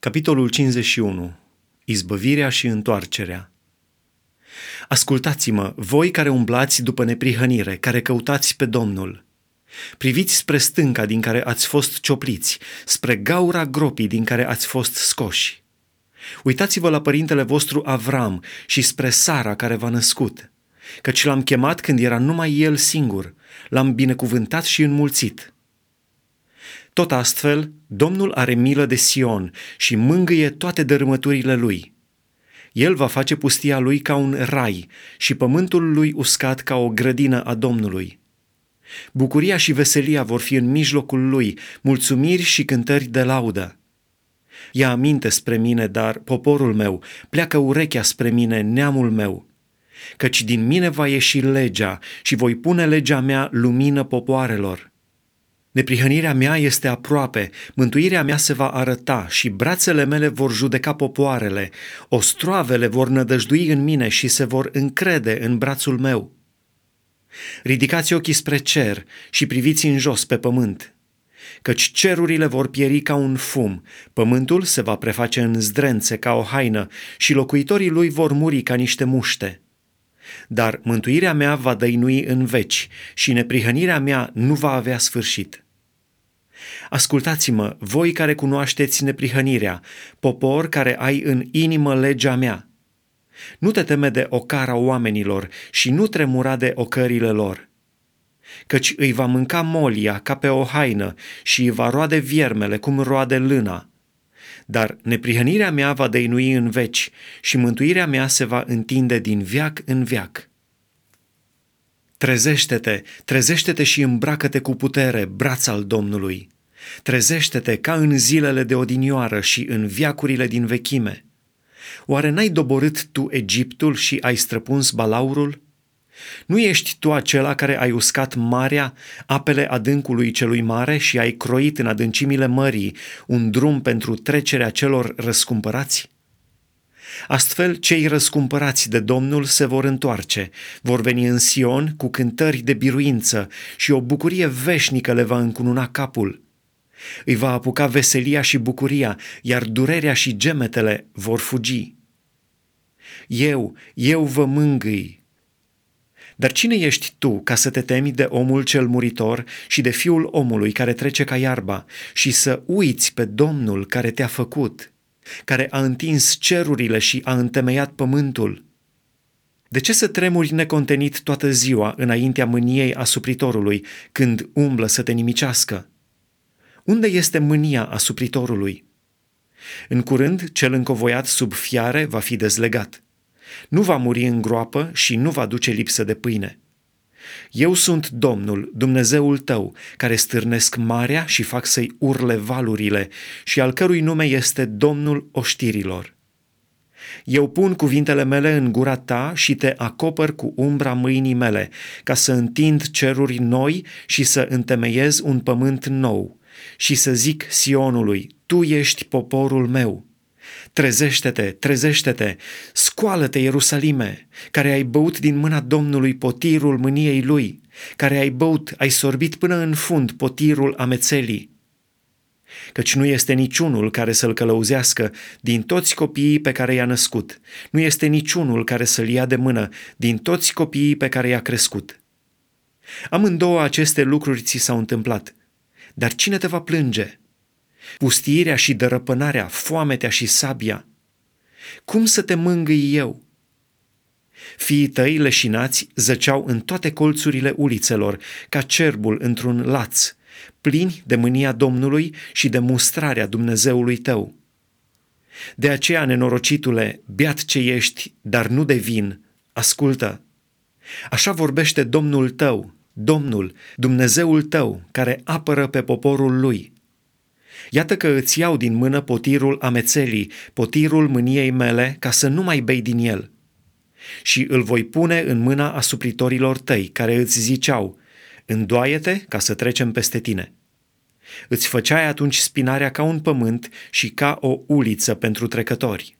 Capitolul 51. Izbăvirea și întoarcerea. Ascultați-mă, voi care umblați după neprihănire, care căutați pe Domnul. Priviți spre stânca din care ați fost ciopliți, spre gaura gropii din care ați fost scoși. Uitați-vă la părintele vostru Avram și spre Sara care v-a născut, căci l-am chemat când era numai el singur, l-am binecuvântat și înmulțit. Tot astfel, Domnul are milă de Sion și mângâie toate dărâmăturile lui. El va face pustia lui ca un rai și pământul lui uscat ca o grădină a Domnului. Bucuria și veselia vor fi în mijlocul lui, mulțumiri și cântări de laudă. Ia aminte spre mine, dar poporul meu, pleacă urechea spre mine, neamul meu, căci din mine va ieși legea și voi pune legea mea lumină popoarelor. Neprihănirea mea este aproape, mântuirea mea se va arăta și brațele mele vor judeca popoarele, ostroavele vor nădăjdui în mine și se vor încrede în brațul meu. Ridicați ochii spre cer și priviți în jos pe pământ, căci cerurile vor pieri ca un fum, pământul se va preface în zdrențe ca o haină și locuitorii lui vor muri ca niște muște. Dar mântuirea mea va dăinui în veci și neprihănirea mea nu va avea sfârșit. Ascultați-mă, voi care cunoașteți neprihănirea, popor care ai în inimă legea mea. Nu te teme de ocara oamenilor și nu tremura de ocările lor. Căci îi va mânca molia ca pe o haină și îi va roade viermele cum roade lâna. Dar neprihănirea mea va dăinui în veci și mântuirea mea se va întinde din viac în viac. Trezește-te, trezește-te și îmbracă-te cu putere, braț al Domnului. Trezește-te ca în zilele de odinioară și în viacurile din vechime. Oare n-ai doborât tu Egiptul și ai străpuns balaurul? Nu ești tu acela care ai uscat marea, apele adâncului celui mare și ai croit în adâncimile mării un drum pentru trecerea celor răscumpărați? Astfel, cei răscumpărați de Domnul se vor întoarce, vor veni în Sion cu cântări de biruință și o bucurie veșnică le va încununa capul. Îi va apuca veselia și bucuria, iar durerea și gemetele vor fugi. Eu, eu vă mângâi. Dar cine ești tu ca să te temi de omul cel muritor și de fiul omului care trece ca iarba și să uiți pe Domnul care te-a făcut, care a întins cerurile și a întemeiat pământul? De ce să tremuri necontenit toată ziua înaintea mâniei asupritorului când umblă să te nimicească? Unde este mânia asupritorului? În curând, cel încovoiat sub fiare va fi dezlegat. Nu va muri în groapă și nu va duce lipsă de pâine. Eu sunt Domnul, Dumnezeul tău, care stârnesc marea și fac să-i urle valurile și al cărui nume este Domnul oștirilor. Eu pun cuvintele mele în gura ta și te acopăr cu umbra mâinii mele, ca să întind ceruri noi și să întemeiez un pământ nou și să zic Sionului, tu ești poporul meu. Trezește-te, trezește-te, scoală-te, Ierusalime, care ai băut din mâna Domnului potirul mâniei lui, care ai băut, ai sorbit până în fund potirul amețelii. Căci nu este niciunul care să-l călăuzească din toți copiii pe care i-a născut, nu este niciunul care să-l ia de mână din toți copiii pe care i-a crescut. Amândouă aceste lucruri ți s-au întâmplat – dar cine te va plânge? Pustiirea și dărăpânarea, foametea și sabia. Cum să te mângâi eu? Fiii tăi leșinați zăceau în toate colțurile ulițelor, ca cerbul într-un laț, plini de mânia Domnului și de mustrarea Dumnezeului tău. De aceea, nenorocitule, beat ce ești, dar nu de vin, ascultă. Așa vorbește Domnul tău, Domnul, Dumnezeul tău, care apără pe poporul lui. Iată că îți iau din mână potirul amețelii, potirul mâniei mele, ca să nu mai bei din el. Și îl voi pune în mâna asupritorilor tăi, care îți ziceau, îndoaie-te ca să trecem peste tine. Îți făceai atunci spinarea ca un pământ și ca o uliță pentru trecători.